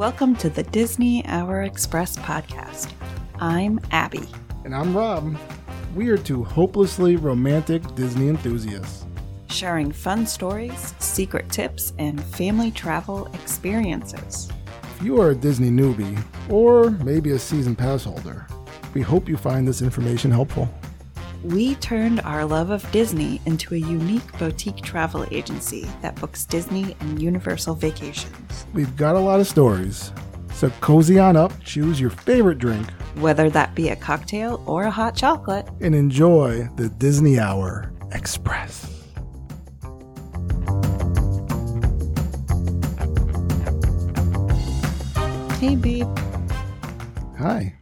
Welcome to the Disney Hour Express podcast. I'm Abbie. And I'm Rob. We are two hopelessly romantic Disney enthusiasts. Sharing fun stories, secret tips, and family travel experiences. If you are a Disney newbie, or maybe a season pass holder, we hope you find this information helpful. We turned our love of Disney into a unique boutique travel agency that books Disney and Universal vacations. We've got a lot of stories, so cozy on up, choose your favorite drink, Whether that be a cocktail or a hot chocolate, and enjoy the Disney Hour Express. hey babe, Hi.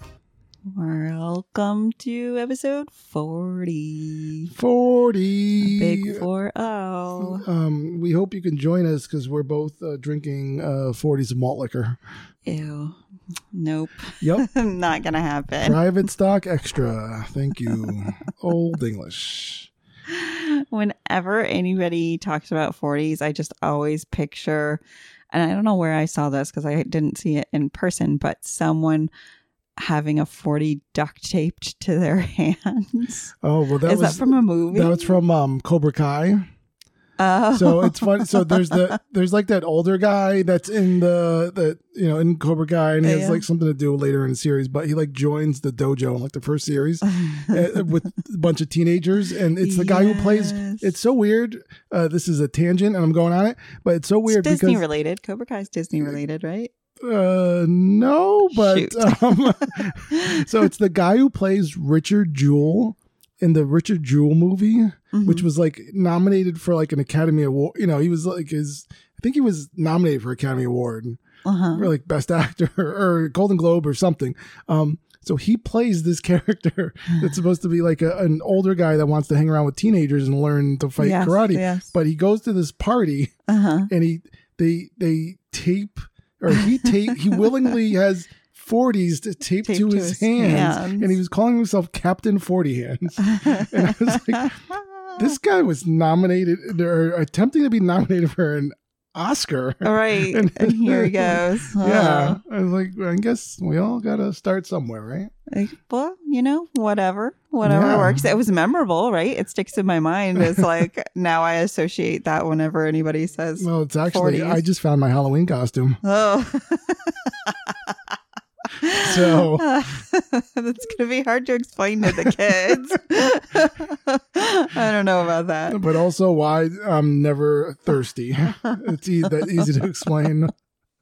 Welcome to episode 40. 40. Big 4 0. Um, we hope you can join us because we're both uh, drinking uh, 40s of malt liquor. Ew. Nope. Yep. Not gonna happen. Private stock extra. Thank you. Old English. Whenever anybody talks about 40s, I just always picture, and I don't know where I saw this because I didn't see it in person, but someone having a 40 duct taped to their hands. Oh well, that Is was that from a movie? that was from um, Cobra Kai. Oh. So it's funny. So there's the there's like that older guy that's in the the you know in Cobra Kai, and he has Yeah. like something to do later in the series, but he like joins the dojo in like the first series uh, with a bunch of teenagers, and it's the guy who plays. It's so weird. Uh, this is a tangent, and I'm going on it, but it's so weird It's Disney related. Cobra Kai is Disney related, right? Uh, no, but um, so it's the guy who plays Richard Jewell in the Richard Jewell movie, which Mhm. was like nominated for like an Academy Award. You know, he was like his. I think he was nominated for Academy Award Uh-huh. for like Best Actor or Golden Globe or something. Um, so he plays this character that's supposed to be like a, an older guy that wants to hang around with teenagers and learn to fight Yes, karate. yes. But he goes to this party Uh-huh. and he they they tape or he tape he willingly has 40s to tape to to his, his hands, hands. and he was calling himself Captain 40 Hands. And I was like, this guy was nominated or attempting to be nominated for an Oscar. All right. And- And, here he goes. Yeah, Oh. I was like, I guess we all got to start somewhere, right? Like, well, you know, whatever, whatever Yeah. works. It was memorable, right? It sticks in my mind. It's like now I associate that whenever anybody says, Well, it's actually 40s. I just found my Halloween costume. "Oh." So- that's gonna be hard to explain to the kids. I don't know about that. But also why I'm never thirsty. it's e- that easy to explain.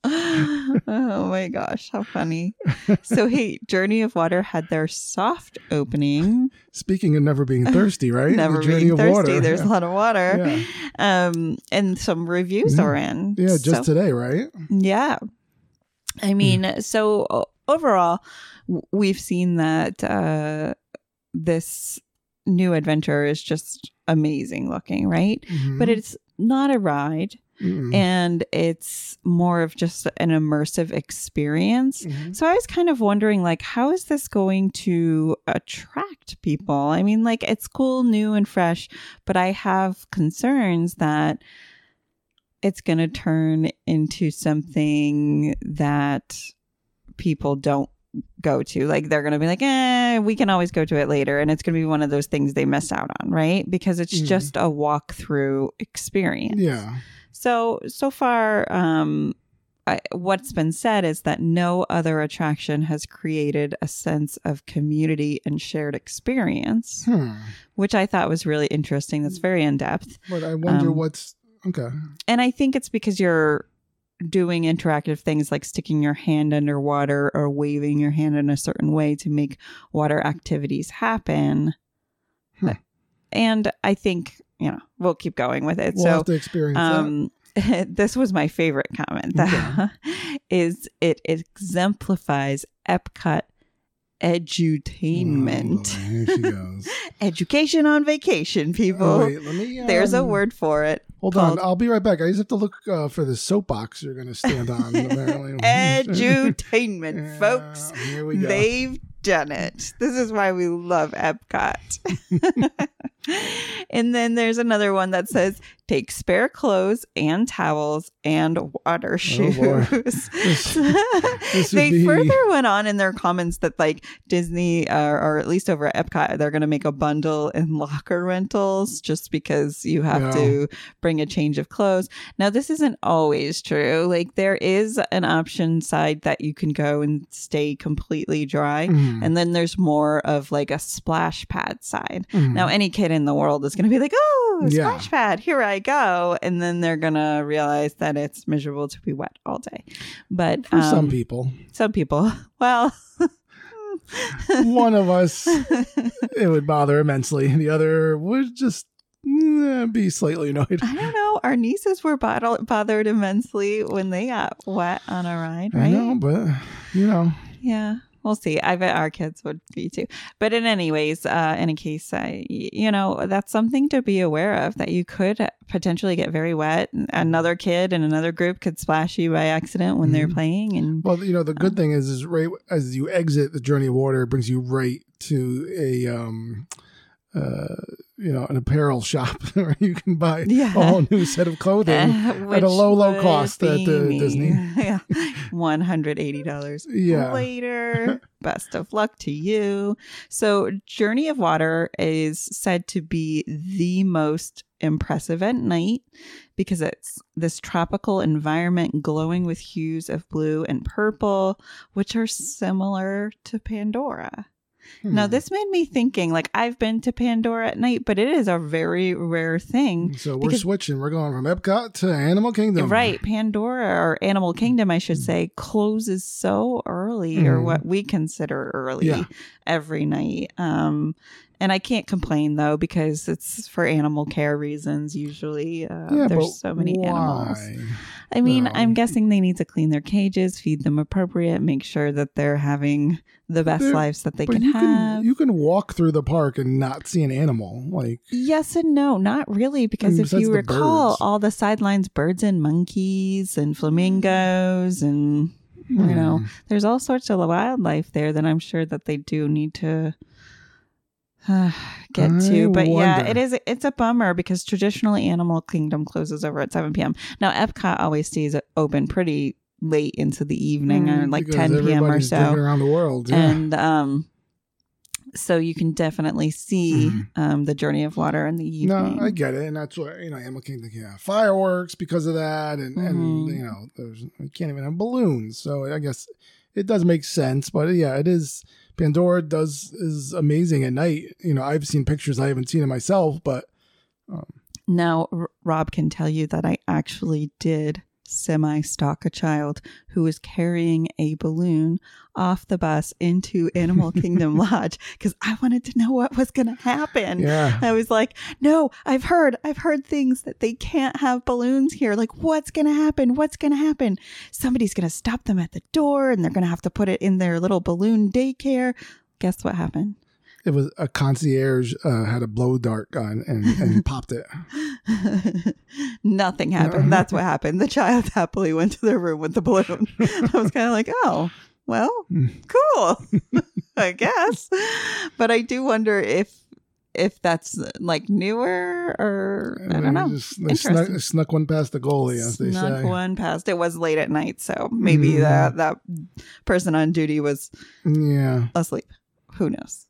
oh my gosh, how funny. So, hey, Journey of Water had their soft opening. Speaking of never being thirsty, right? Never The journey being of thirsty. water. There's a lot of water. Yeah. Um, and some reviews Yeah. are in. Yeah, just So- today, right? yeah. I mean, so overall, we've seen that uh, this new adventure is just amazing looking, right? Mhm. But it's not a ride. Mm-mm. and it's more of just an immersive experience. Mhm. So I was kind of wondering like how is this going to attract people? I mean like it's cool, new and fresh, but I have concerns that it's going to turn into something that people don't go to. Like they're going to be like, "Eh, we can always go to it later." And it's going to be one of those things they miss out on, right? Because it's Mhm. just a walk-through experience. Yeah. So so far, um, I, what's been said is that no other attraction has created a sense of community and shared experience, Hmm. which I thought was really interesting. That's very in depth, But I wonder Um, what's okay. and I think it's because you're doing interactive things like sticking your hand underwater or waving your hand in a certain way to make water activities happen. Hmm. And I think you know we'll keep going with it. We'll so have to experience that. um this was my favorite comment Is it exemplifies epcot edutainment Oh, Here she goes. education on vacation people Oh, wait, let me. there's a um, word for it Hold called- on, I'll be right back. I just have to look uh, for the soapbox you're going to stand on. edutainment Yeah, folks Here we go. they've done it this is why we love epcot and then there's another one that says take spare clothes and towels and water shoes. Oh, boy. this they be- further went on in their comments that like Disney, uh, or at least over at Epcot, they're going to make a bundle in locker rentals just because you have Yeah. to bring a change of clothes. Now, this isn't always true. Like there is an option side that you can go and stay completely dry. Mm, And then there's more of like a splash pad side. mm. Now, any kid in the world is going to be like, oh, Yeah. splash pad, here I go. And then they're to realize that it's miserable to be wet all day. But for some um, people, some people, well, one of us it would bother immensely. The other would just eh, be slightly annoyed. I don't know. Our nieces were bottle- bothered immensely when they got wet on a ride, right? I know, but you know, Yeah. We'll see. I bet our kids would be too. But in any ways, uh, any case, I, you know, that's something to be aware of that you could potentially get very wet. Another kid in another group could splash you by accident when they're Mhm. playing. And well, you know, the good thing is, is right as you exit the journey of water, it brings you right to a um, uh, you know, an apparel shop where you can buy Yeah. a whole new set of clothing. at a low, low cost at, uh, Disney. Yeah. $180 Yeah. later. Best of luck to you. So, Journey of Water is said to be the most impressive at night because it's this tropical environment glowing with hues of blue and purple, which are similar to Pandora. Now, Hmm. this made me thinking like I've been to Pandora at night, but it is a very rare thing. So we're because- switching. We're going from Epcot to Animal Kingdom. Right. Pandora or Animal Kingdom, I should say, closes so early or Mhm. what we consider early Yeah. every night. Um, and I can't complain though because it's for animal care reasons. Usually, uh, Yeah, there's so many animals. I mean, No. I'm guessing they need to clean their cages, feed them appropriate, make sure that they're having the best They're- lives that they can you have. can you can walk through the park and not see an animal. Like Yes and no, not really, because if you recall, birds. all the sidelines, birds and monkeys and flamingos, and you know, hmm, there's all sorts of wildlife there that I'm sure that they do need to get I to. But yeah, it is. It's a bummer because traditionally Animal Kingdom closes over at 7 p.m. Now Epcot always stays open pretty late into the evening, or mm, like 10 p.m. or so around the world. Yeah. and um so you can definitely see Mhm. um the journey of water in the evening No, I get it, and that's what you know. Animal Kingdom can have fireworks because of that, and and Mhm. you know, there's you can't even have balloons. So I guess it does make sense, but yeah, it is. Pandora does is amazing at night. You know, I've seen pictures. I haven't seen it myself, but um, now R- rob can tell you that i actually did semi stalk a child who was carrying a balloon off the bus into animal kingdom lodge because i wanted to know what was going to happen yeah, I was like, no, I've heard, I've heard things that they can't have balloons here. Like, what's going to happen? What's going to happen? Somebody's going to stop them at the door and they're going to have to put it in their little balloon daycare. Guess what happened? It was a concierge uh, had a blow dart gun and and popped it. Nothing happened. That's what happened. The child happily went to their room with the balloon. I was kind of like, oh, well, Hmm. cool, I guess. But I do wonder if if that's like newer or I don't know. Just, they snuck, snuck one past the goalie, as they Snuck say. one past. It was late at night, so maybe Mhm. that that person on duty was Yeah. asleep. Who knows?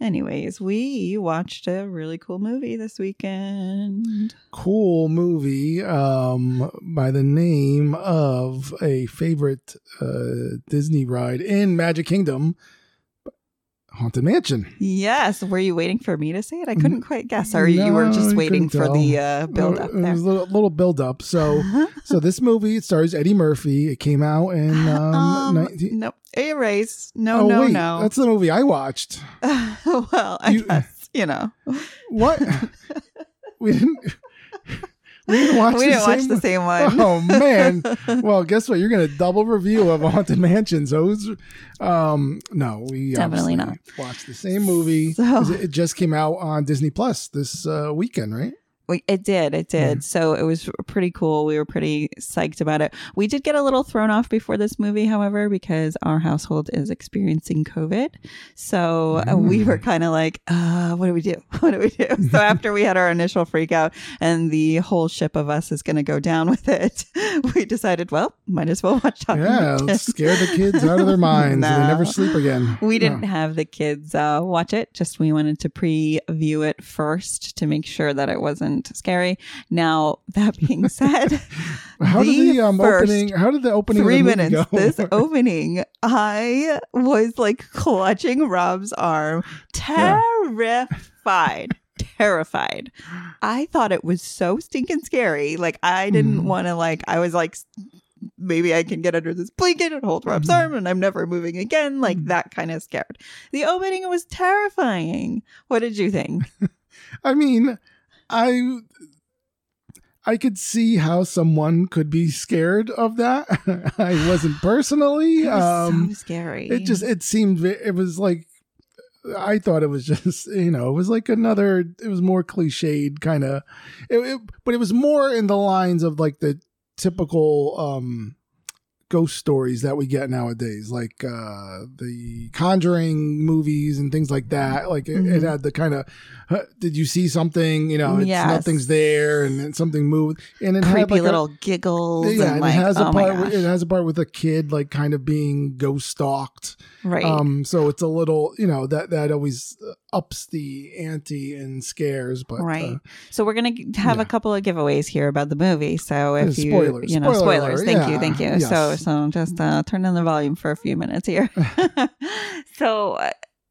Anyways, we watched a really cool movie this weekend. cool movie um, by the name of a favorite uh, Disney ride in Magic Kingdom, Haunted Mansion. Yes, were you waiting for me to say it? I couldn't quite guess, or you were just waiting for the uh, build up Uh, It there. was a little, little build up. So, so this movie it stars Eddie Murphy. It came out in um, Um, 19- no, erase. No, oh no, wait, no. that's the movie I watched. well, I You- guess you know What? we didn't. We didn't watch. we the didn't watch same the same one. Oh man! well, guess what? You're gonna double review of Haunted Mansion. So, it was- um, no, we Definitely not. watched the same movie. So- It it just came out on Disney Plus this uh, weekend, right? We- It did. It did. So it was pretty cool. We were pretty psyched about it. We did get a little thrown off before this movie, however, because our household is experiencing COVID. So uh, we Mm. were kind of like, uh, what do we do? What do we do? So after we had our initial freak out and the whole ship of us is going to go down with it, we decided, well, might as well watch Talking Yeah, let's scare the kids out of their minds and they never sleep again. We didn't No. have the kids uh, watch it. Just we wanted to preview it first to make sure that it wasn't scary. Now that being said, How did the the um, opening? How did the opening? three the minutes this opening, I was like clutching Rob's arm, terrified. Terrified. I thought it was so stinking scary. Like I didn't Mhm. want to like I was like maybe I can get under this blanket and hold Rob's Mhm. arm and I'm never moving again. Like Mhm. that kind of scared. The opening was terrifying. What did you think? I mean, I I could see how someone could be scared of that. I wasn't personally. It was Um, so scary. it just it seemed it was like I thought it was just you know it was like another it was more cliched kind of it, it- but it was more in the lines of like the typical um ghost stories that we get nowadays like uh the conjuring movies and things like that like it, it Mhm. had the kind of huh, did you see something you know it's Yes. nothing's there and then something moved and it had creepy like a- little giggles. yeah, and like, it has a oh my part. gosh. It has a part with a kid like kind of being ghost stalked. right. Um, so it's a little, you know, that that always uh, ups the ante and scares. But Right. uh, So we're gonna have Yeah. a couple of giveaways here about the movie. So if you, spoilers. you know, Spoiler spoilers. Thank you, thank you. Yes. So so just uh, turn down the volume for a few minutes here. so.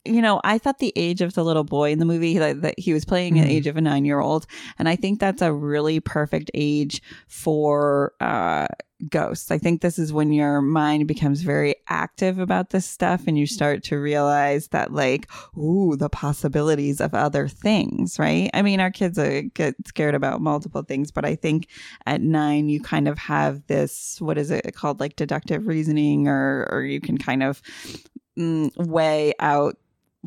You know, I thought the age of the little boy in the movie that, that he was playing an Mhm. age of a nine year old, and I think that's a really perfect age for uh, ghosts. I think this is when your mind becomes very active about this stuff, and you start to realize that, like, ooh, the possibilities of other things, right? I mean, our kids uh, get scared about multiple things, but I think at nine, you kind of have this, what is it called, like deductive reasoning, or, or you can kind of mm, weigh out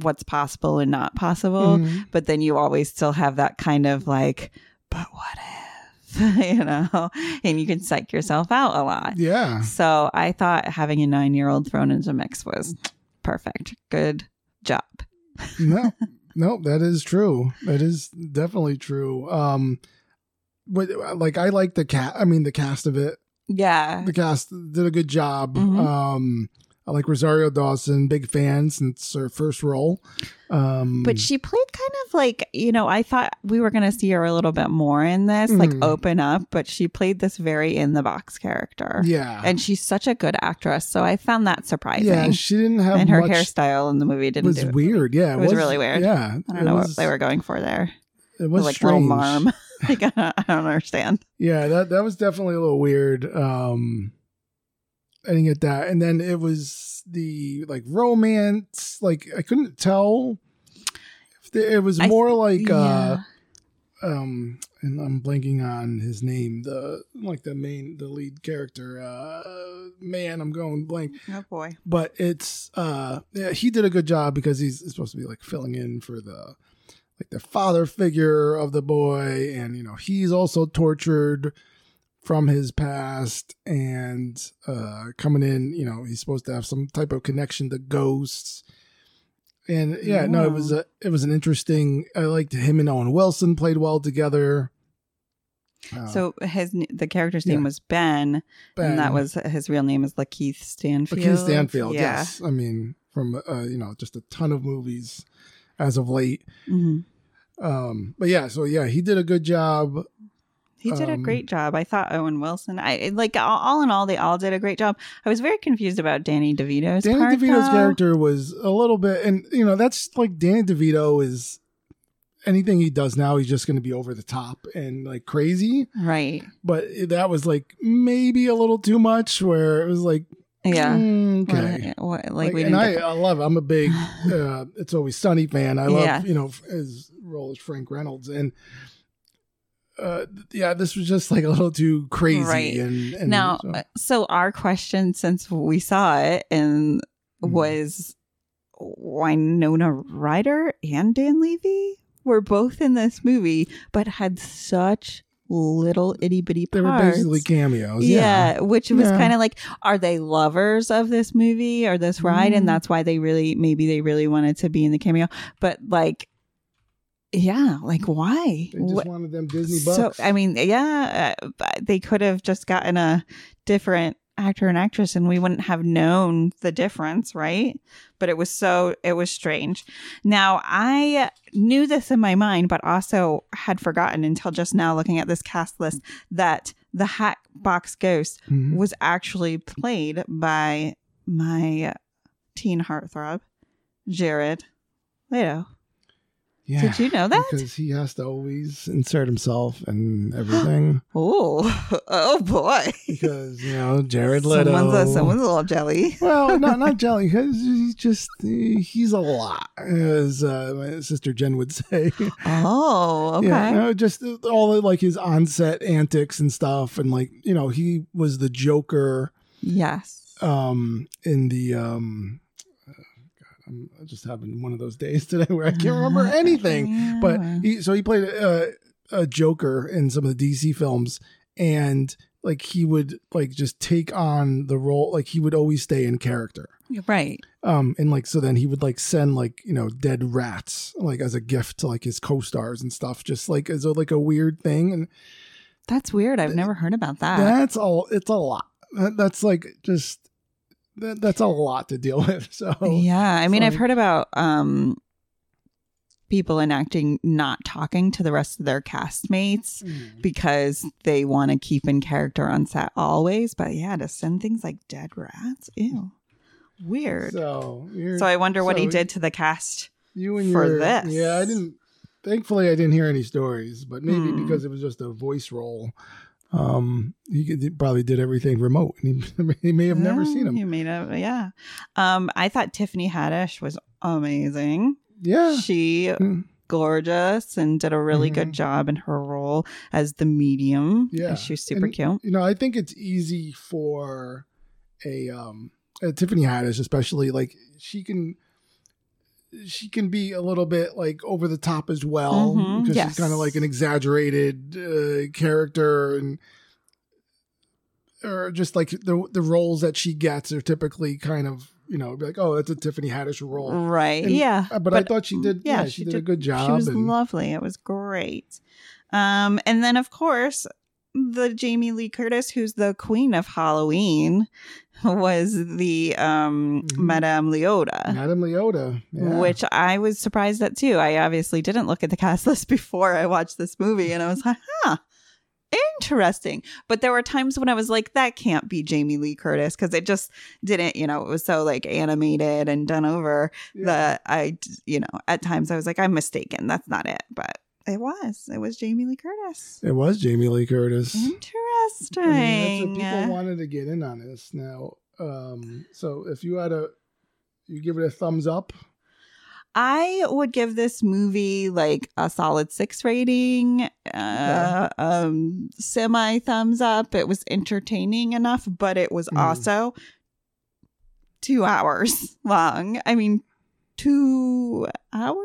what's possible and not possible. mhm. But then you always still have that kind of like, but what if, you know, and you can psych yourself out a lot. yeah, So I thought having a nine year old thrown into mix was perfect. Good job. no, no, that is true. That is definitely true. Um, but like I like the cat. I mean, the cast of it. Yeah. The cast did a good job. Mhm. Um, I like Rosario Dawson. Big fan since her first role. Um, But she played kind of like, you know, I thought we were going to see her a little bit more in this, like Mhm. open up, but she played this very in the box character. yeah, And she's such a good actress. So I found that surprising. yeah, she didn't have and her hairstyle in the movie didn't was do it. weird. Yeah, It was really weird. Yeah, I don't know was- what they were going for there. It was like strange. little marm. like, I don't, I don't understand. Yeah, that that was definitely a little weird. Um, I didn't get that, and then it was the like romance. Like I couldn't tell. If the, it was more like yeah. uh, um, and I'm blanking on his name. The like the main the lead character. Uh, man, I'm going blank. Oh boy. but it's uh yeah, he did a good job because he's supposed to be like filling in for the like the father figure of the boy and you know he's also tortured from his past and uh coming in you know he's supposed to have some type of connection to ghosts and yeah no it was a it was an interesting i liked him and owen wilson played well together Uh, So his the character's name yeah. was Ben, Ben- and that was his real name is Lakeith Stanfield. Lakeith Stanfield, Yeah. yes. I mean, from uh, you know, just a ton of movies as of late. Mhm. Um, but yeah, so yeah, he did a good job. He did a Um, great job. I thought Owen Wilson. I like all, all in all, they all did a great job. I was very confused about Danny DeVito's Danny part. DeVito's though. character was a little bit, and you know, that's like Danny DeVito is anything he does now, he's just going to be over the top and like crazy. right? But that was like maybe a little too much, where it was like, Yeah. mm, okay. What, what- like, Like, we and I, I love it. I'm a big uh, It's Always Sunny fan. I love, Yeah. you know, his role as Frank Reynolds. And uh, yeah, this was just like a little too crazy. Right. And, and now, so- uh, so our question since we saw it and Mhm. was Winona Ryder and Dan Levy were both in this movie, but had such little itty bitty They were basically cameos. Yeah. yeah, which was Yeah. kind of like, are they lovers of this movie or this ride? Mm. And that's why they really, maybe they really wanted to be in the cameo. But like, yeah, like why? They just What- wanted them Disney bucks. so. I mean, yeah, uh, they could have just gotten a different actor and actress, and we wouldn't have known the difference, right? But it was so it was strange. Now I knew this in my mind, but also had forgotten until just now, looking at this cast list, that the Hat Box Ghost Mhm. was actually played by my teen heartthrob, Jared Leto. Yeah. Did you know that? Because he has to always insert himself and everything. Oh, oh boy. because you know Jared Leto. Someone's a, someone's a little jelly. well, not not jelly. Because he's just he's a lot, as uh, my sister Jen would say. Oh, okay. Yeah, you know, just all of, like his onset antics and stuff, and like you know he was the Joker Yes. um in the um. Uh, I'm just having one of those days today where I can't remember anything. But he so he played a, a Joker in some of the DC films, and like he would like just take on the role. Like he would always stay in character. Right. Um, and like so then he would like send like you know dead rats like as a gift to like his co-stars and stuff, just like as a, like a weird thing. And That's weird. I've never heard about that. that's all. It's a lot. That's like just that, that's a lot to deal with. So yeah. I mean, I've heard about um people enacting not talking to the rest of their castmates Mm. because they want to keep in character on set always. But yeah, to send things like dead rats, ew, weird. So, So, I wonder what he did to the cast. you and for your this. Yeah, I didn't. Thankfully, I didn't hear any stories, but maybe Hmm. because it was just a voice role, um, he, probably did everything remote, and he, he may have never Yeah, seen him. He made a yeah. Um, I thought Tiffany Haddish was amazing. Yeah, She Mm. gorgeous and did a really Mhm. good job in her role as the medium. Yeah. she was super And- cute. you know, I think it's easy for a um uh, Tiffany Haddish, especially like she can. She can be a little bit like over the top as well Mhm, because yes. she's kind of like an exaggerated uh, character and or just like the the roles that she gets are typically kind of you know be like oh that's a Tiffany Haddish role Right. And- yeah. Uh, but, I thought she did yeah, she, did, a good job She was and lovely. It was great. Um, and then of course the Jamie Lee Curtis, who's the queen of Halloween, was the um Mhm. Madame Leota. Madame Leota yeah. which I was surprised at too. I obviously didn't look at the cast list before I watched this movie, and I was like, huh. Interesting. But there were times when I was like, that can't be Jamie Lee Curtis because it just didn't, you know, it was so like animated and done over Yeah. that I, you know, at times I was like, I'm mistaken. That's not it. But it was. It was Jamie Lee Curtis. it was Jamie Lee Curtis Interesting. I mean, people wanted to get in on this now. Um, so if you had a, you give it a thumbs up. I would give this movie like a solid six rating, uh, um, semi thumbs up. It was entertaining enough, but it was Mm. also two hours long. I mean, two hours,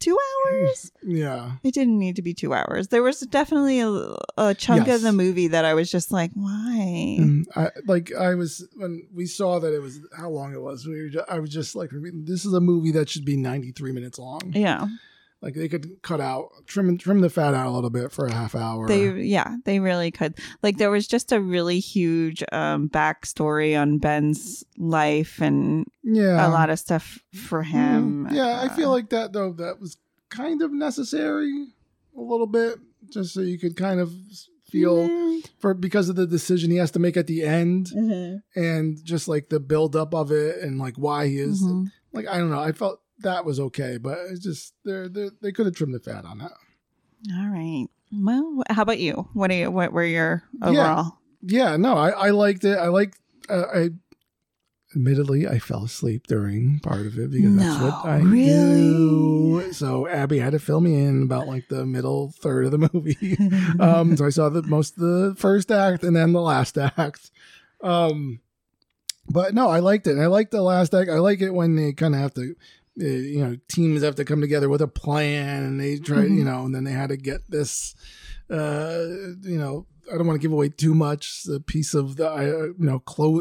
two hours. Yeah, It didn't need to be two hours. There was definitely a, a chunk Yes. of the movie that I was just like, why? And I like I was when we saw that it was how long it was. We were ju- I was just like, this is a movie that should be ninety three minutes long. Yeah, Like they could cut out trim trim the fat out a little bit for a half hour. they yeah they really could. Like there was just a really huge um, backstory on Ben's life and yeah a lot of stuff for him. Mm, yeah, I Uh, feel like that though. That was kind of necessary a little bit, just so you could kind of feel mm, for because of the decision he has to make at the end, mhm, and just like the build up of it, and like why he is mhm. like I don't know. I felt that was okay, but it's just they they they could have trimmed the fat on that. All right. Well, how about you? What do you? What were your overall? Yeah, no, I I liked it. I liked. Uh, I admittedly I fell asleep during part of it because that's what I really? do. So Abbie had to fill me in about like the middle third of the movie. um, so I saw the most of the first act and then the last act. Um, but no, I liked it. And I liked the last act. I like it when they kind of have to you know teams have to come together with a plan, and they try, Mhm. you know, and then they had to get this, uh, you know. I don't want to give away too much. A piece of the, uh, you know, clo-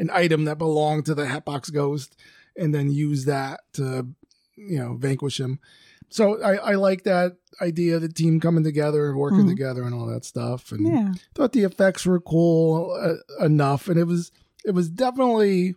an item that belonged to the Hatbox Ghost, and then use that to, you know, vanquish him. So I, I like that idea, of the team coming together and working Mhm. together and all that stuff. And Yeah. thought the effects were cool uh, enough, and it was it was definitely.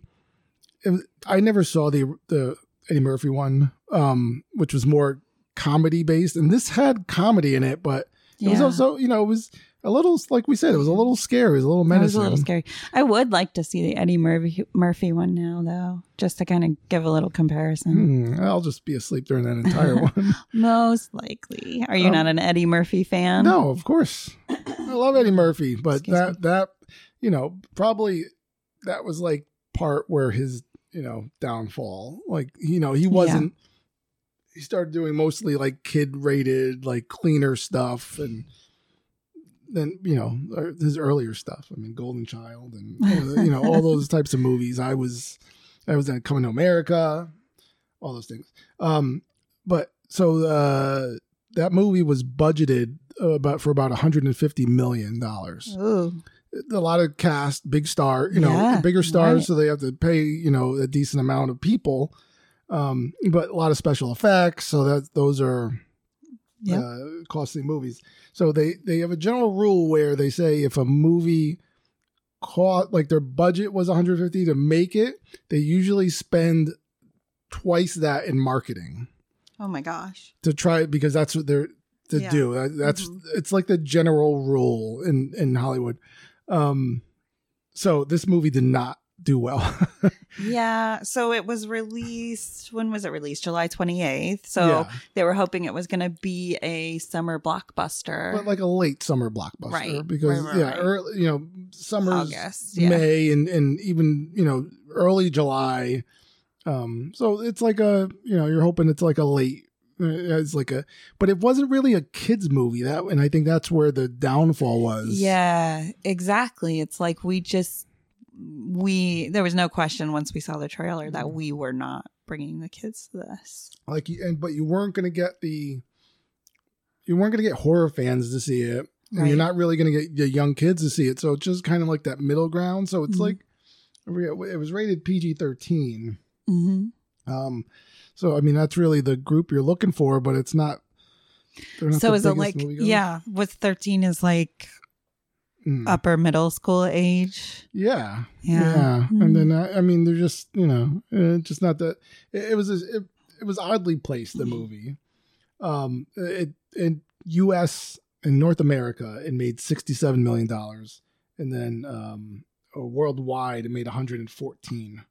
It was, I never saw the the Eddie Murphy one, um, which was more comedy based, and this had comedy in it, but it was also you know it was a little like we said it was a little scary, it was a little That was menacing. a little scary. I would like to see the Eddie Murphy Murphy one now, though, just to kind of give a little comparison. Hmm, I'll just be asleep during that entire one. Most likely. Are you Um, not an Eddie Murphy fan? no, of course, I love Eddie Murphy, but Excuse that me. that you know probably that was like part where his you know downfall. Like you know he wasn't. He started doing mostly like kid rated, like cleaner stuff, and then you know uh, his earlier stuff. I mean, Golden Child, and you know all those types of movies. I was, I was in Coming to America, all those things. Um, but so uh, that movie was budgeted uh, about for about 150 million dollars. A lot of cast, big star, you know, Yeah, bigger stars, right. so they have to pay you know a decent amount of people. Um, but a lot of special effects, so that those are Yep. uh, costly movies. So they they have a general rule where they say if a movie cost like their budget was 150 to make it, they usually spend twice that in marketing Oh my gosh. to try because that's what they're to Yeah. do. That- That's Mhm. it's like the general rule in in Hollywood. Um, so this movie did not do well. Yeah. So it was released. When was it released? July 28th. So Yeah. they were hoping it was going to be a summer blockbuster. but like a late summer blockbuster Right, because right, right, yeah, right. early, you know, summer, August. Yeah. May and and even you know early July. Um, so it's like a you know you're hoping it's like a late. Uh, It's like a, but it wasn't really a kids movie that, and I think that's where the downfall was. Yeah, exactly. It's like we just we there was no question once we saw the trailer that we were not bringing the kids to this. like you, and but you weren't gonna get the, you weren't gonna get horror fans to see it, and Right. you're not really gonna get the young kids to see it. So it's just kind of like that middle ground. So it's Mhm. like, it was rated PG thirteen. hmm Um, so I mean that's really the group you're looking for, but it's not. not So is it like yeah, with thirteen is like Mm. upper middle school age? yeah, Yeah. yeah, Mm. and then I, I mean they're just you know uh, just not that it, it was it, it was oddly placed the movie, um, it in U.S. in North America it made sixty seven million dollars, and then um, uh, worldwide it made one hundred and fourteen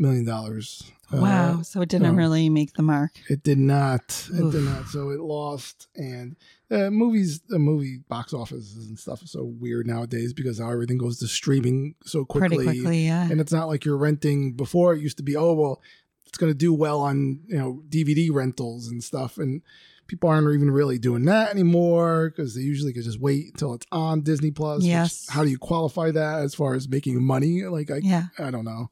million dollars. Wow. Uh, so it didn't um, really make the mark. It did not. It Oof. did not. So it lost. And uh, movies, the movie box offices and stuff is so weird nowadays because how everything goes to streaming so quickly. Pretty quickly, yeah. And it's not like you're renting. Before it used to be, oh well, it's going to do well on you know DVD rentals and stuff. And people aren't even really doing that anymore because they usually could just wait until it's on Disney Plus. which- Yes. how do you qualify that as far as making money? Like I, yeah. I don't know.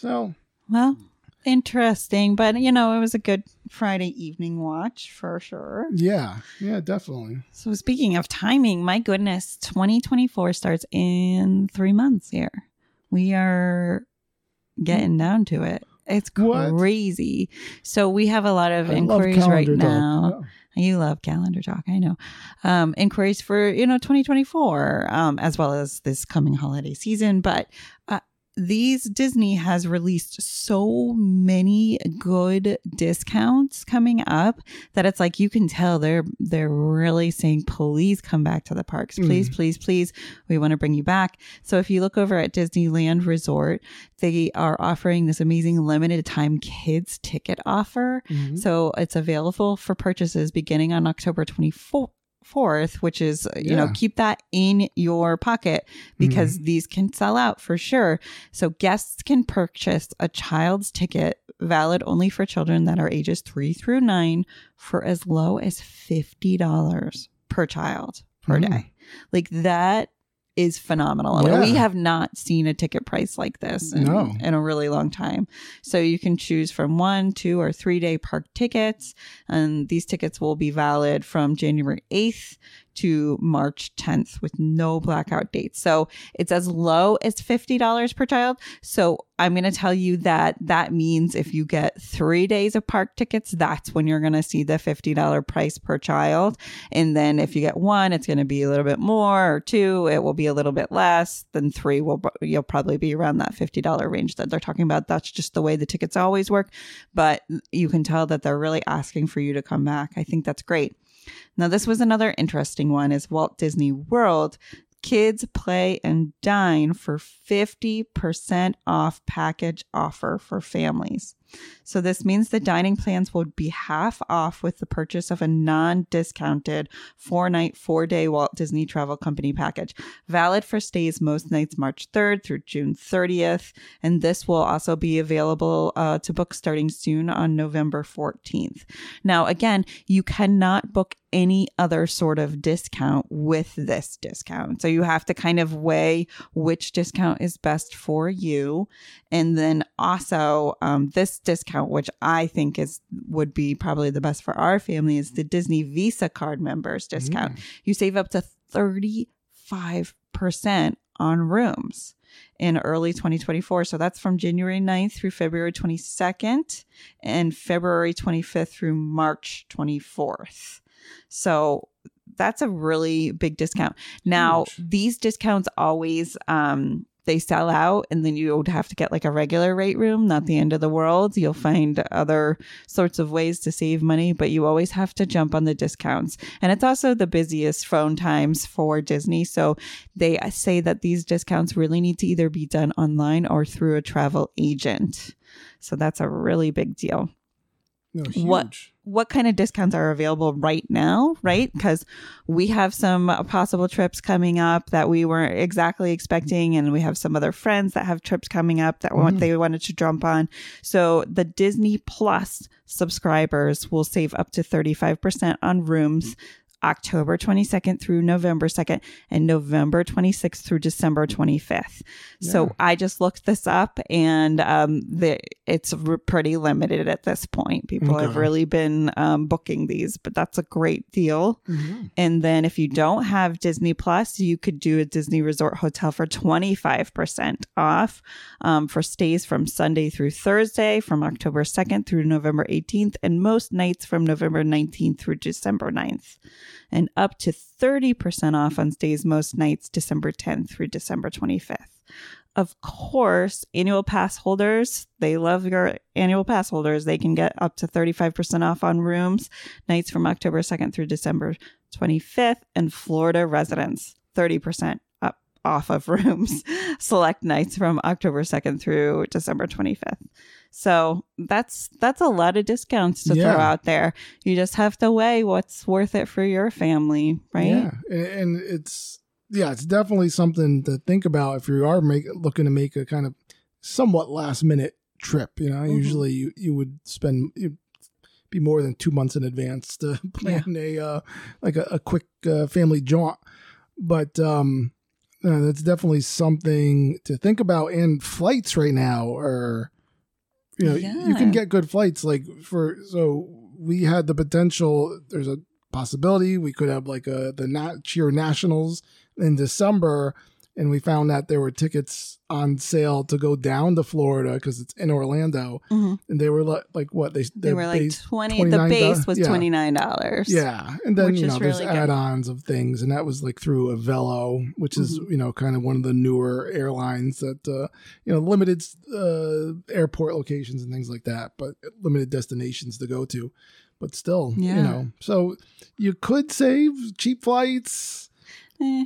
So Well, interesting, but you know, it was a good Friday evening watch for sure. yeah, yeah, definitely. So speaking of timing, my goodness, 2024 starts in 3 months here. We are getting down to it. It's What? crazy. So we have a lot of I inquiries right talk. now. You love calendar talk, I know. Um, inquiries for you know 2024, um, as well as this coming holiday season. But uh, these Disney has released so many good discounts coming up that it's like you can tell they're they're really saying, please come back to the parks, please, please, please. We want to bring you back. So if you look over at Disneyland Resort, they are offering this amazing limited time kids ticket offer. Mhm. So it's available for purchases beginning on October 24th. Fourth, which is you know keep that in your pocket because these can sell out for sure. So guests can purchase a child's ticket valid only for children that are ages three through nine for as low as fifty dollars per child per Mm. day. Like that is phenomenal. Yeah. We have not seen a ticket price like this in, No. in a really long time. So you can choose from one, two, or three day park tickets. And these tickets will be valid from January 8th to March 10th with no blackout dates. So it's as low as $50 per child. So I'm going to tell you that that means if you get three days of park tickets, that's when you're going to see the $50 price per child. And then if you get one, it's going to be a little bit more, or two, it will be a little bit less. Then three will you'll probably be around that fifty dollar range that they're talking about. That's just the way the tickets always work. But you can tell that they're really asking for you to come back. I think that's great. Now, this was another interesting one is Walt Disney World. Kids play and dine for 50% off package offer for families. So this means the dining plans will be half off with the purchase of a non-discounted four-night, four-day Walt Disney Travel Company package, valid for stays most nights March 3rd through June 30th, and this will also be available uh, to book starting soon on November 14th. Now, again, you cannot book any other sort of discount with this discount. So you have to kind of weigh which discount is best for you. And then also, um, this discount, which I think is would be probably the best for our family, is the Disney Visa card members discount. You save up to 35% on rooms in early 2024. So that's from January 9th through February 22nd and February 25th through March 24th. So that's a really big discount. Now, Huge. these discounts always um they sell out and then you would have to get like a regular rate room, not the end of the world. You'll find other sorts of ways to save money, but you always have to jump on the discounts. And it's also the busiest phone times for Disney. So they uh, say that these discounts really need to either be done online or through a travel agent. So that's a really big deal No, huge. What- what kind of discounts are available right now, right? Because we have some possible trips coming up that we weren't exactly expecting, and we have some other friends that have trips coming up that want Mhm. they wanted to jump on. So the Disney Plus subscribers will save up to 35% on rooms. October 22nd through November 2nd and November 26th through December 25th. Yeah. So I just looked this up and um, the, it's r- pretty limited at this point. People have really been um, booking these, but that's a great deal. Mhm. And then if you don't have Disney Plus, you could do a Disney Resort Hotel for 25% off um, for stays from Sunday through Thursday from October 2nd through November 18th and most nights from November 19th through December 9th and up to 30% off on stays most nights December 10th through December 25th. Of course, annual pass holders, they love your annual pass holders. They can get up to 35% off on rooms nights from October 2nd through December 25th, and Florida residents, 30% up off of rooms select nights from October 2nd through December 25th. So that's that's a lot of discounts to Yeah. throw out there. You just have to weigh what's worth it for your family, right? Yeah, and, it's yeah, it's definitely something to think about if you are make, looking to make a kind of somewhat last minute trip. You know, Mhm. usually you, you would spend be more than two months in advance to plan a uh, like a, a quick uh, family jaunt, but um, uh, that's definitely something to think about. And flights right now are, you know, you can get good flights. Like for so we had the potential. There's a possibility we could have like a the nat cheer nationals in December, and we found that there were tickets on sale to go down to Florida because it's in Orlando, Mhm. and they were like, like what they They the were like base- 20 the base was yeah. $29. yeah, and then you know there's really good. add-ons of things, and that was like through Avelo, which is Mm-hmm. you know kind of one of the newer airlines that uh, you know limited uh, airport locations and things like that, but limited destinations to go to. But still, Yeah. you know, so you could save cheap flights, Eh.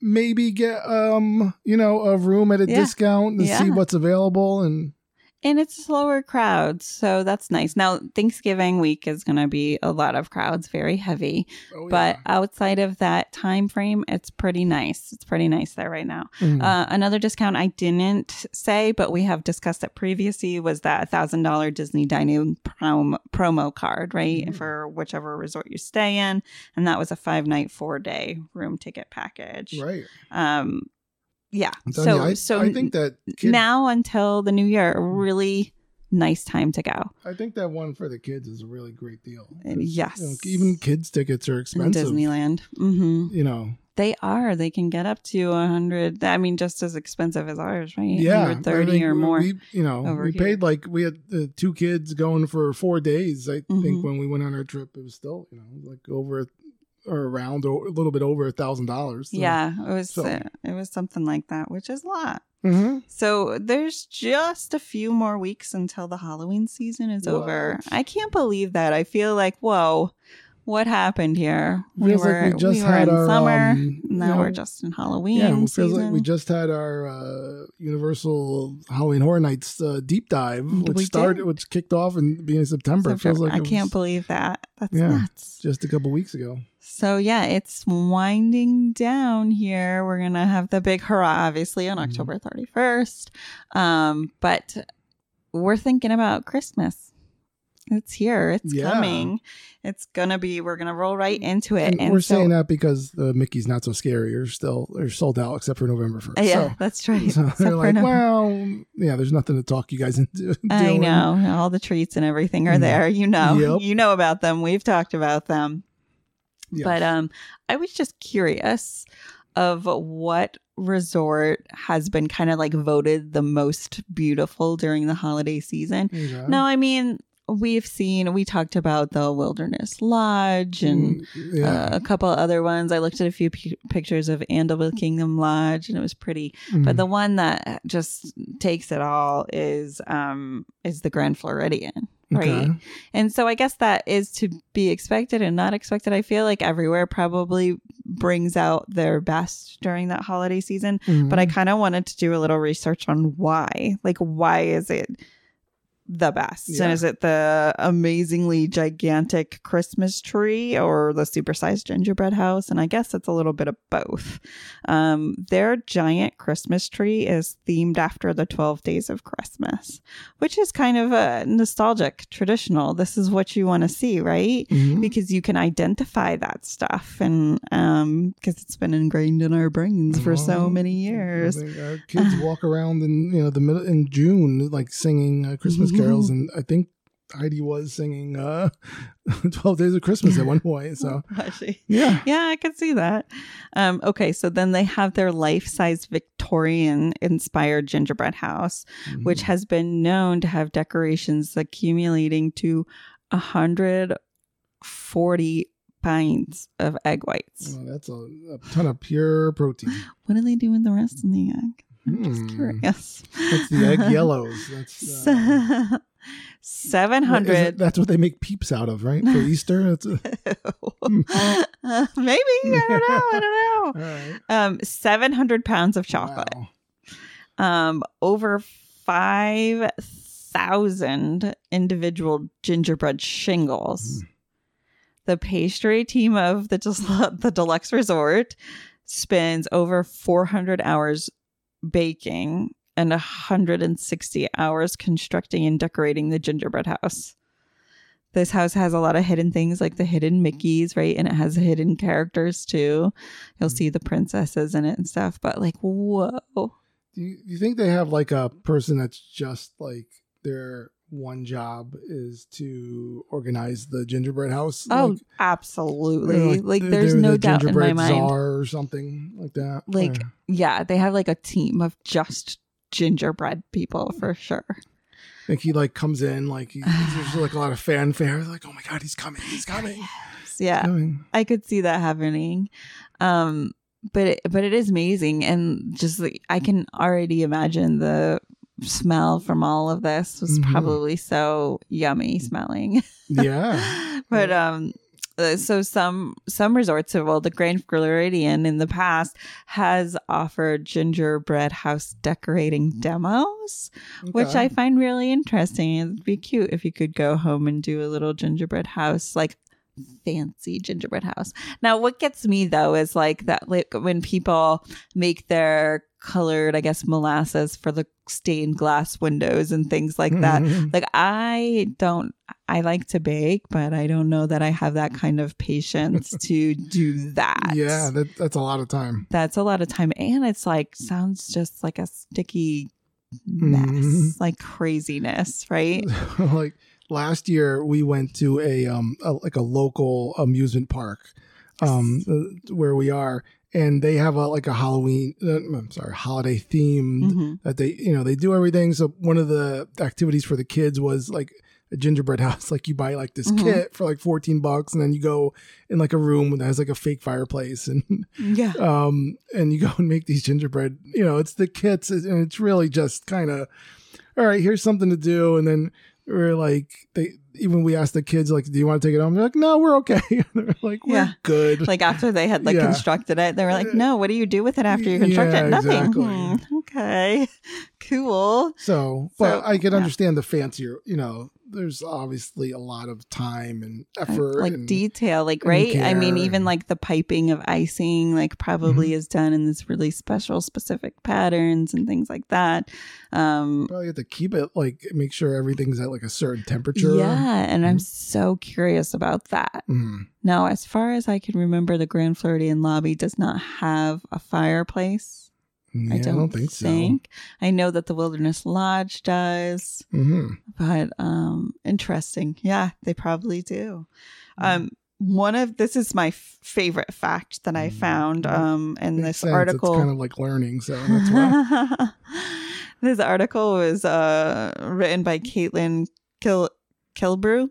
maybe get um you know a room at a Yeah. discount and see what's available, and and it's slower crowds, so that's nice. Now Thanksgiving week is going to be a lot of crowds, very heavy. Oh, but yeah. outside of that time frame, it's pretty nice. It's pretty nice there right now. Mhm. Uh, another discount I didn't say, but we have discussed it previously, was that thousand dollar Disney Dining prom- promo card, right, Mhm. for whichever resort you stay in, and that was a five night, four day room ticket package. right. Um, yeah. So you, I, so I think that kid, now until the new year, a really nice time to go. I think that one for the kids is a really great deal. Yes. you know, even kids tickets are In expensive. Disneyland. hmm You know, They are. They can get up to a hundred. I mean, just as expensive as ours, right? yeah, I 130 think or more. We, you know, we here. paid like we had uh, two kids going for four days. I Mhm. think when we went on our trip, it was still you know like over or around or a little bit over a thousand dollars. yeah, it was. so- uh, it was something like that, which is a lot. hmm So there's just a few more weeks until the Halloween season is over. I can't believe that. I feel like, whoa, what happened here? Feels like we just were in our, summer. um, now know, we're just in Halloween Yeah, it feels like we just had our uh, Universal Halloween Horror Nights uh, deep dive, which We started, did. which kicked off in the beginning of September. It feels like I it can't was believe that. That's Yeah. nuts. just a couple weeks ago. So yeah, it's winding down here. We're gonna have the big hurrah, obviously, on Mhm. October thirty first. Um, but we're thinking about Christmas. It's here. It's Yeah. coming. It's gonna be. We're gonna roll right into it. And, we're so- saying that because the Mickey's Not So Scary are still are sold out except for November first. Uh, yeah, So, that's right. so they're like, well, yeah, there's nothing to talk you guys into. I doing. know all the treats and everything are Mm. there. You know, Yep. you know about them. We've talked about them. Yeah. But um, I was just curious of what resort has been kind of like voted the most beautiful during the holiday season. Okay. No, I mean we've seen we talked about the Wilderness Lodge and. Mm, yeah. Uh, a couple other ones. I looked at a few p- pictures of Animal Kingdom Lodge, and it was pretty. But Mm. the one that just takes it all is um is the Grand Floridian, right? Okay. And so I guess that is to be expected and not expected. I feel like everywhere probably brings out their best during that holiday season, but I Mhm. kind of wanted to do a little research on why. Like why is it the best? Yeah. And is it the amazingly gigantic Christmas tree or the supersized gingerbread house? And I guess it's a little bit of both. Um, their giant Christmas tree is themed after the 12 days of Christmas, which is kind of a nostalgic, traditional. This is what you want to see, right? Mhm. Because you can identify that stuff and um because it's been ingrained in our brains for so many years. Our kids walk around in you know the middle in June like singing uh, Christmas carols, and I think Heidi was singing uh, Twelve Days of Christmas at one point. So yeah, Yeah, I could see that. Um, okay, so then they have their life-size Victorian inspired gingerbread house, Mm-hmm. which has been known to have decorations accumulating to 140 pints of egg whites. Well, that's a, a ton of pure protein. What do they do with the rest of the egg? I'm just Hmm. curious. That's the egg yellows. That's uh, Seven hundred. That's what they make peeps out of, right? For Easter. That's a, Uh, maybe I don't know. I don't know. right. Um, seven hundred pounds of chocolate. Wow. Um, over five thousand individual gingerbread shingles. Mm. The pastry team of the Del- the deluxe resort spends over four hundred hours baking and 160 hours constructing and decorating the gingerbread house. This house has a lot of hidden things like the hidden Mickeys, right? And it has hidden characters too. You'll Mm. see the princesses in it and stuff, but like, whoa. Do you, do you think they have like a person that's just like their one job is to organize the gingerbread house? Oh, Like, absolutely. they're Like, they're- there's no the doubt in my gingerbread mind. czar or something like that. Like, Or- yeah, they have like a team of just gingerbread people for sure. like he like comes in like he, there's like a lot of fanfare. Like, oh my god, he's coming! He's coming! Yeah. Coming. I could see that happening. Um, but it, but it is amazing, and just like I can already imagine the smell from all of this was Mhm. probably so yummy smelling. Yeah. but um, uh, so some some resorts, have well, the Grand Floridian in the past has offered gingerbread house decorating demos, which I find really interesting. It'd be cute if you could go home and do a little gingerbread house, like fancy gingerbread house. Now, what gets me though is like that, like when people make their colored, I guess, molasses for the stained glass windows and things like that. Like I don't I like to bake, but I don't know that I have that kind of patience to do that. Yeah, that, that's a lot of time. That's a lot of time and it's like sounds just like a sticky mess, Mhm. like craziness, right? like last year, we went to a um a, like a local amusement park, um uh, where we are, and they have a like a Halloween. Uh, I'm sorry, holiday themed Mhm. that they you know they do everything. So one of the activities for the kids was like a gingerbread house. Like you buy like this Mhm. kit for like 14 bucks, and then you go in like a room that has like a fake fireplace and Yeah. um and you go and make these gingerbread you know it's the kits and it's really just kind of all right here's something to do and then we're like they even we asked the kids like do you want to take it home they're like no we're okay they're like we're Yeah. good Like after they had like Yeah. constructed it, they were like, "No, what do you do with it after you construct Yeah, it? Nothing." exactly. Hmm, okay, cool. so but So, i can understand the fancier you know there's obviously a lot of time and effort like and, detail like right i mean even like the piping of icing like probably Mm-hmm. is done in this really special specific patterns and things like that um probably have to keep it like make sure everything's at like a certain temperature yeah and i'm Mhm. so curious about that Mm. now as far as i can remember the grand floridian lobby does not have a fireplace Yeah, i don't, think so. i know that the wilderness lodge does hmm but um interesting. Yeah they probably do. Um one of this is my f- favorite fact that i Mm. found um in Makes this sense. article it's kind of like learning so that's why. This article was uh written by caitlin Kil- killebrew.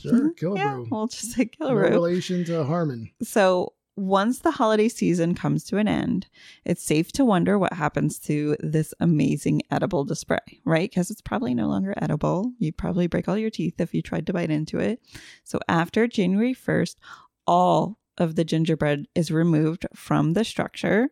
Sure, Killebrew. yeah we'll just say No killebrew. relation to Harmon. so once the holiday season comes to an end, it's safe to wonder what happens to this amazing edible display, right? Because it's probably no longer edible. You'd probably break all your teeth if you tried to bite into it. So after January 1st, all of the gingerbread is removed from the structure.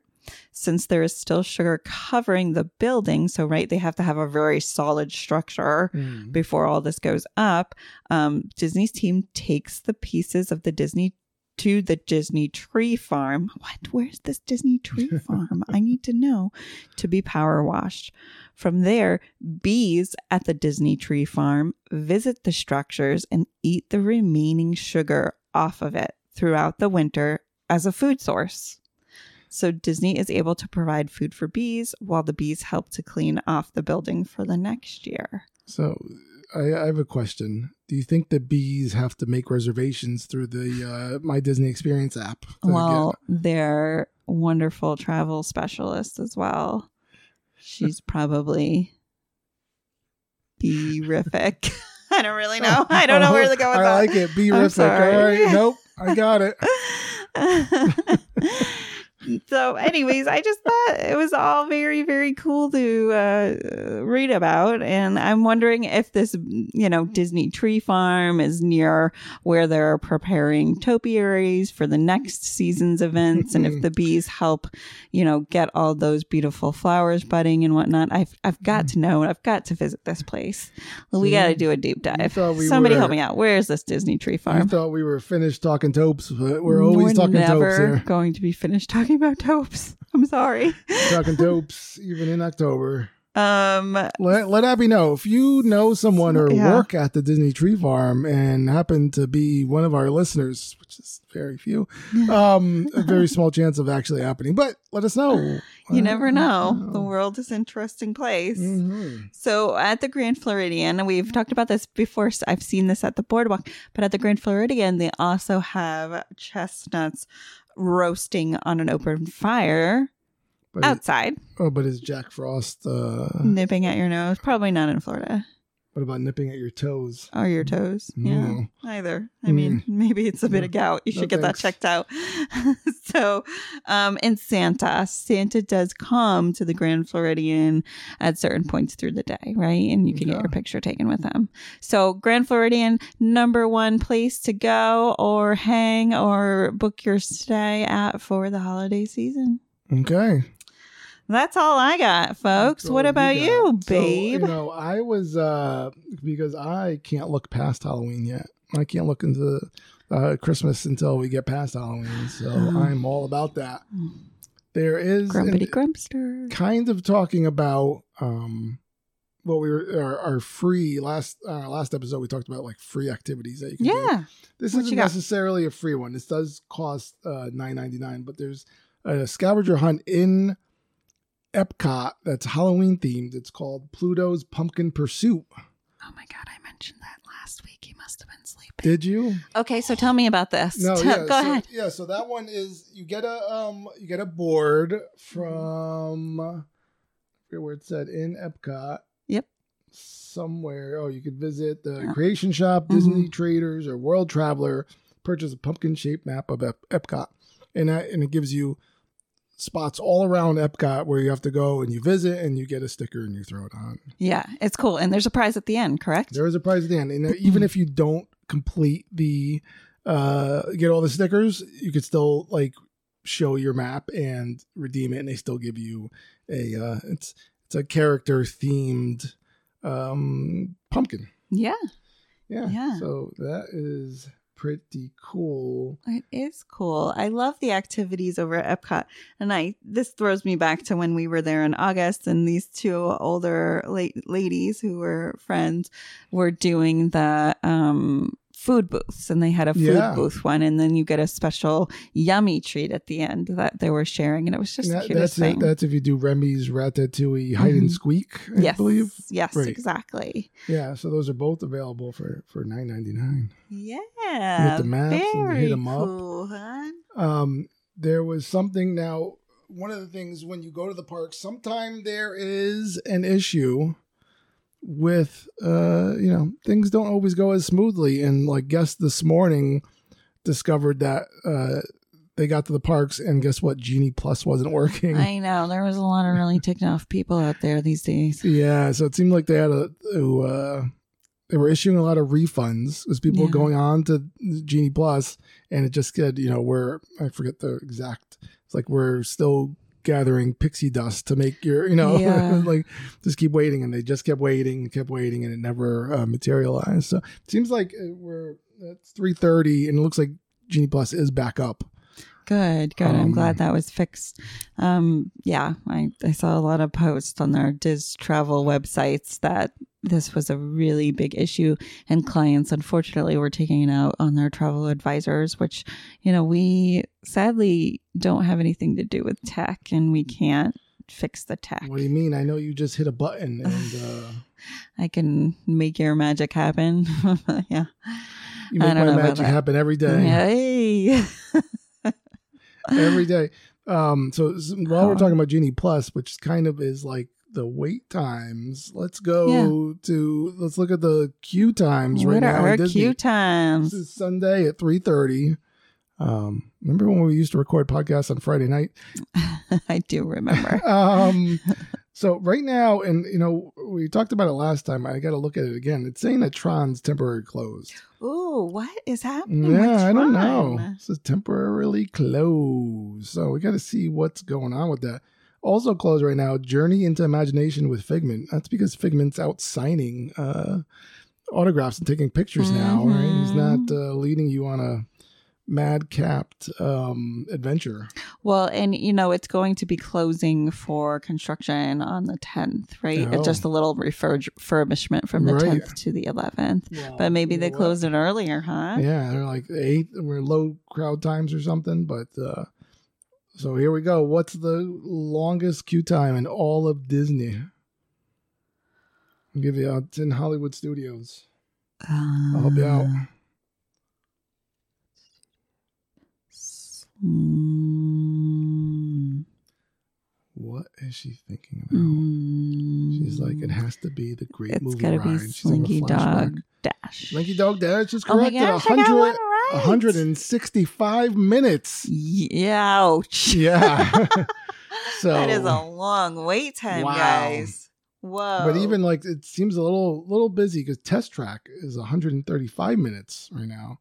Since there is still sugar covering the building, so right, they have to have a very solid structure Mm. before all this goes up, um, Disney's team takes the pieces of the Disney to the Disney tree farm. What? Where's this Disney tree farm? I need to know to be power washed. From there, bees at the Disney tree farm visit the structures and eat the remaining sugar off of it throughout the winter as a food source. So Disney is able to provide food for bees while the bees help to clean off the building for the next year. So I, I have a question. Do you think the bees have to make reservations through the uh, My Disney Experience app? Well, they're wonderful travel specialists as well. She's probably be-rific. I don't really know. I don't know where to go with I that. like it. Be I'm rific. All Nope. I got it. so anyways i just thought it was all very very cool to uh, read about. And i'm wondering if this you know disney tree farm is near where they're preparing topiaries for the next season's events and if the bees help you know get all those beautiful flowers budding and whatnot. I've, I've got to know and i've got to visit this place. We got to do a deep dive. we somebody were- help me out. Where is this disney tree Farm? I thought we were finished talking topes, but we're always talking never topes here. going to be finished talking about dopes. I'm sorry. talking dopes even in October. Um, Let, let Abbie know if you know someone or Yeah. work at the Disney Tree Farm and happen to be one of our listeners, which is very few, um, a very small chance of actually happening. But let us know. you never know. The world is an interesting place. Mhm. So at the Grand Floridian, we've talked about this before. so I've seen this at the boardwalk, but at the Grand Floridian, they also have chestnuts roasting on an open fire But outside, oh, but is Jack Frost? Uh, nipping at your nose. Probably not in Florida. What about nipping at your toes? Or your toes. Yeah. Mm. Either. I mean, maybe it's a bit of gout. You No should get that checked out. so, um, and Santa. Santa does come to the Grand Floridian at certain points through the day, right? And you can get your picture taken with him. So, Grand Floridian, number one place to go or hang or book your stay at for the holiday season. Okay. That's all I got, folks. What about got. you, So, babe? you know, I was uh because I can't look past Halloween yet. I can't look into uh, Christmas until we get past Halloween. So Oh. I'm all about that. There is Grumpity and Grumpster. kind of talking about um what we were our, our free last our last episode we talked about like free activities that you can do. Yeah. This What isn't you got? necessarily a free one. This does cost uh, nine ninety nine, but there's a scavenger hunt in Epcot that's Halloween themed. It's called Pluto's Pumpkin Pursuit. Oh my God, I mentioned that last week. He must have been sleeping. Did you? Okay, so tell me about this. No, yeah. Go so, ahead. Yeah, so that one is you get a um you get a board from I forget where it said in Epcot. Yep. Somewhere. Oh, you could visit the Yeah. Creation Shop, Mhm. Disney Traders, or World Traveler. Purchase a pumpkin shaped map of Ep- Epcot, and that, and it gives you spots all around Epcot where you have to go and you visit and you get a sticker and you throw it on. Yeah, it's cool. And there's a prize at the end, correct? There is a prize at the end, and even if you don't complete the uh get all the stickers, you could still like show your map and redeem it, and they still give you a uh it's it's a character themed um pumpkin. Yeah, Yeah. Yeah. So that is pretty cool. it is cool. I love the activities over at Epcot. And I this throws me back to when we were there in August and these two older la- ladies who were friends were doing the um food booths and they had a food Yeah. booth one and then you get a special yummy treat at the end that they were sharing and it was just the That- cutest that's thing. it. That's if you do Remy's Ratatouille hide and Mhm. squeak, I yes. believe. Yes, Right. exactly. Yeah, so those are both available for for nine ninety nine. Yeah. the maps and you hit 'em up. cool, huh? um there was something now one of the things when you go to the park sometime there is an issue with uh you know things don't always go as smoothly. And like guests this morning discovered that uh they got to the parks and guess what? Genie plus wasn't working. I know. There was a lot of really ticked off people out there these days. yeah. So it seemed like they had a to, uh they were issuing a lot of refunds. As people were going on to Genie Plus, and it just said, you know, we're I forget the exact. It's like we're still gathering pixie dust to make your, you know, Yeah. like just keep waiting, and they just kept waiting, and kept waiting, and it never uh, materialized. So it seems like uh, we're it's three thirty, and it looks like Genie Plus is back up. Good, good. I'm Um, glad that was fixed. Um, yeah, I, I saw a lot of posts on their Diz travel websites that this was a really big issue, and clients unfortunately were taking it out on their travel advisors, which you know we sadly don't have anything to do with tech, and we can't fix the tech. What do you mean? I know you just hit a button, and uh, I can make your magic happen. yeah. you I make my magic happen every day. Hey. every day. Um, so while we're talking about Genie Plus, which kind of is like the wait times, let's go to let's look at the queue times right what now. are in our Disney. queue This times? is Sunday at three thirty. Um, remember when we used to record podcasts on Friday night? I do remember. Um, so right now, and you know, we talked about it last time. I got to look at it again. It's saying that Tron's temporarily closed. Ooh, what is happening? Yeah, I don't know. It says temporarily closed. So we got to see what's going on with that. Also closed right now, Journey into Imagination with Figment. That's because Figment's out signing uh, autographs and taking pictures now, right? He's not Mhm. uh, leading you on a madcapped um, adventure. Well, and you know, it's going to be closing for construction on the 10th, right? Oh. Just a little refurbishment from the Right. 10th to the 11th. But maybe they closed it earlier, huh? Yeah, they're like eight. We're low crowd times or something. But uh, so here we go. What's the longest queue time in all of Disney? I'll give you. Uh, it's in Hollywood Studios. I'll help you out. Mm, What is she thinking about? mm, She's like, it has to be the great It's movie gotta ride. be Slinky. Dog Dash. Slinky Dog Dash is Oh my correct. at gosh, I got one 100 right. 165 minutes. Yeah, ouch. Yeah. so that is a long wait time, Wow. guys. Whoa. But even like it seems a little little busy because Test Track is 135 minutes right now.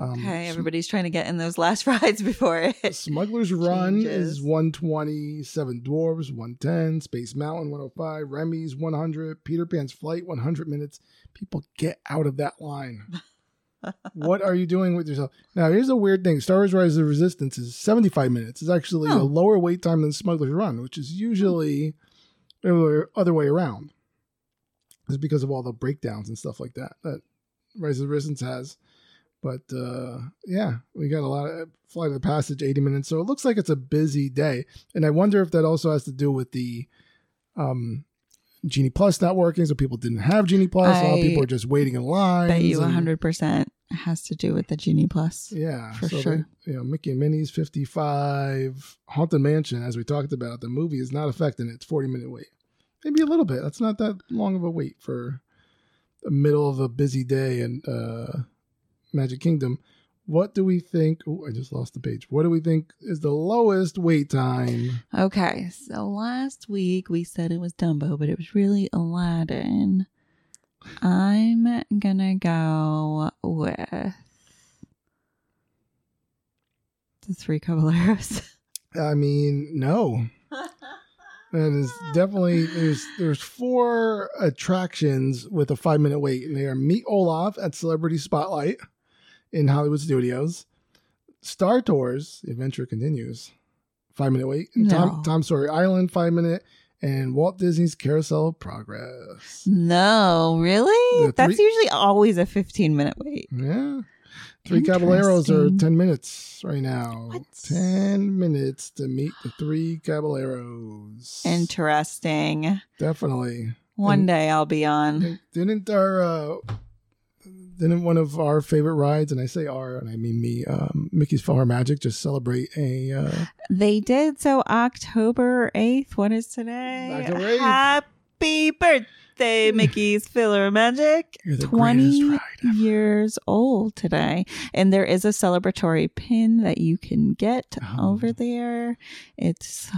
Um, okay, Sm- everybody's trying to get in those last rides before it. Smuggler's Run changes. is 120, Seven Dwarves 110, Space Mountain 105, Remy's 100, Peter Pan's Flight 100 minutes. People get out of that line. what are you doing with yourself? Now, here's a weird thing Star Wars Rise of the Resistance is 75 minutes. It's actually Oh. a lower wait time than Smuggler's Run, which is usually the other way around. It's because of all the breakdowns and stuff like that that Rise of the Resistance has. But uh, yeah, we got a lot of flight of the passage, 80 minutes. So it looks like it's a busy day. And I wonder if that also has to do with the um, Genie Plus not working. So people didn't have Genie Plus. a lot of people are just waiting in line. Bet you 100% has to do with the Genie Plus. Yeah, For so sure. They, you know, Mickey and Minnie's 55. Haunted Mansion, as we talked about, the movie is not affecting it. It's 40 minute wait. Maybe a little bit. That's not that long of a wait for the middle of a busy day and. uh, Magic Kingdom. What do we think? Oh, I just lost the page. What do we think is the lowest wait time? Okay, so last week we said it was Dumbo, but it was really Aladdin. I'm gonna go with the Three Caballeros. I mean, no. That is definitely there's there's four attractions with a five minute wait, and they are Meet Olaf at Celebrity Spotlight in Hollywood Studios, Star Tours Adventure Continues, five minute wait, and No. Tom Tom Sawyer Island five minute, and Walt Disney's Carousel of Progress. no, really? The That's usually always a 15 minute wait. Yeah, Three Caballeros are ten minutes right now. What? Ten minutes to meet the three Caballeros. Interesting. Definitely. One And- day I'll be on. Didn't our uh, didn't one of our favorite rides, and I say our, and I mean me, um, Mickey's PhilharMagic, just celebrate a uh, They did. So October 8th, what is today? October 8th. Happy birthday, Mickey's PhilharMagic. You're the 20 ride ever. years old today. And there is a celebratory pin that you can get Oh. over there. It's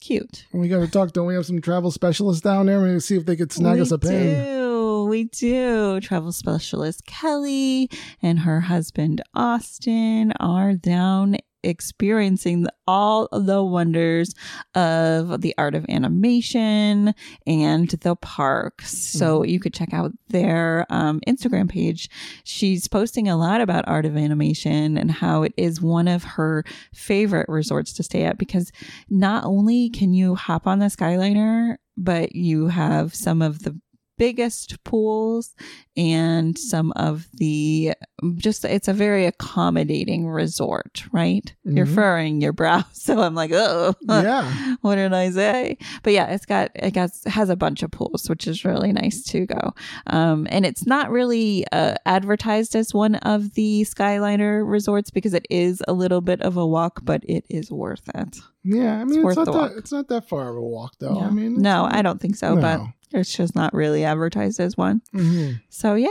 cute. We got to talk. Don't we have some travel specialists down there? Maybe see if they could snag we us a pin. do. We do. Travel specialist Kelly and her husband Austin are down experiencing all the wonders of the art of animation and the parks. So Mm-hmm. you could check out their um, Instagram page. She's posting a lot about art of animation and how it is one of her favorite resorts to stay at because not only can you hop on the Skyliner, but you have some of the biggest pools and some of the just it's a very accommodating resort right you're Mhm. furrowing your brow so i'm like oh Yeah. what did i say but yeah it's got it got has a bunch of pools which is really nice to go um and it's not really uh, advertised as one of the skyliner resorts because it is a little bit of a walk but it is worth it Yeah. I mean, it's, worth not that. walk. It's not that far of a walk, though. Yeah. I mean, no i don't think so but No. It's just not really advertised as one Mhm. so yeah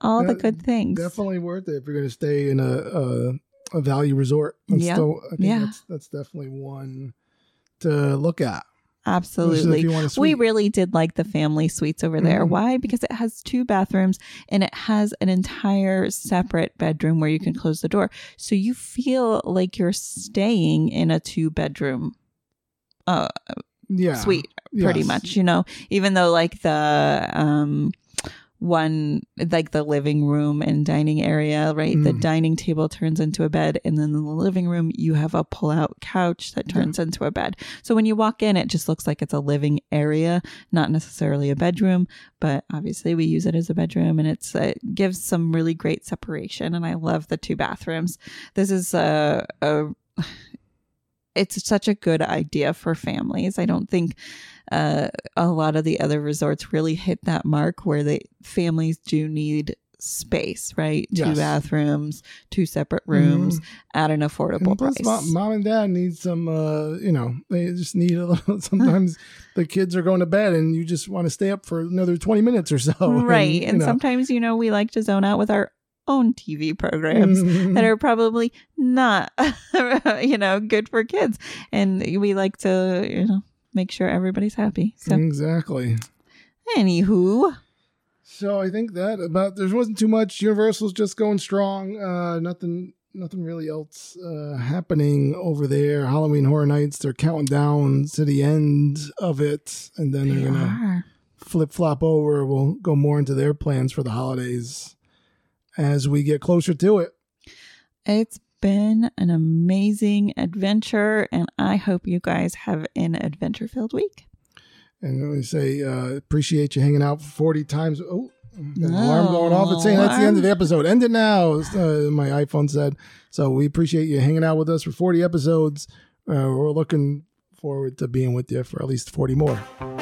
all the good things definitely worth it if you're going to stay in a a, a value resort. That's Yeah. still- I think Yeah. that's that's definitely one to look at. absolutely Especially if you want a we really did like the family suites over there. Mhm. Why? Because it has two bathrooms and it has an entire separate bedroom where you can close the door. So you feel like you're staying in a two bedroom uh yeah, sweet pretty Yes. much, you know, even though like the um one like the living room and dining area, right? The Mm. dining table turns into a bed and then in the living room you have a pull-out couch that turns into a bed. So when you walk in it just looks like it's a living area, not necessarily a bedroom, but obviously we use it as a bedroom and it's it gives some really great separation and I love the two bathrooms. This is a a it's such a good idea for families. I don't think uh, a lot of the other resorts really hit that mark where the families do need space, right? Two bathrooms, two separate rooms at an affordable And plus, price. mom, mom and dad need some, uh, you know, they just need a little. Sometimes the kids are going to bed and you just want to stay up for another 20 minutes or so. right. And know. sometimes, you know, we like to zone out with our own TV programs that are probably not, you know, good for kids. And we like to, you know, make sure everybody's happy. So, exactly. anywho, So I think that about there wasn't too much. Universal's just going strong. Uh, nothing, nothing really else uh, happening over there. Halloween Horror Nights. They're counting down to the end of it, and then they they're gonna flip flop over. We'll go more into their plans for the holidays as we get closer to it. It's been an amazing adventure, and I hope you guys have an adventure filled week. And we say uh, appreciate you hanging out for forty times. Oh. No, alarm going off. It's saying that's the end of the episode. End it now. Uh, my iPhone said. So we appreciate you hanging out with us for 40 episodes. Uh, we're looking forward to being with you for at least 40 more.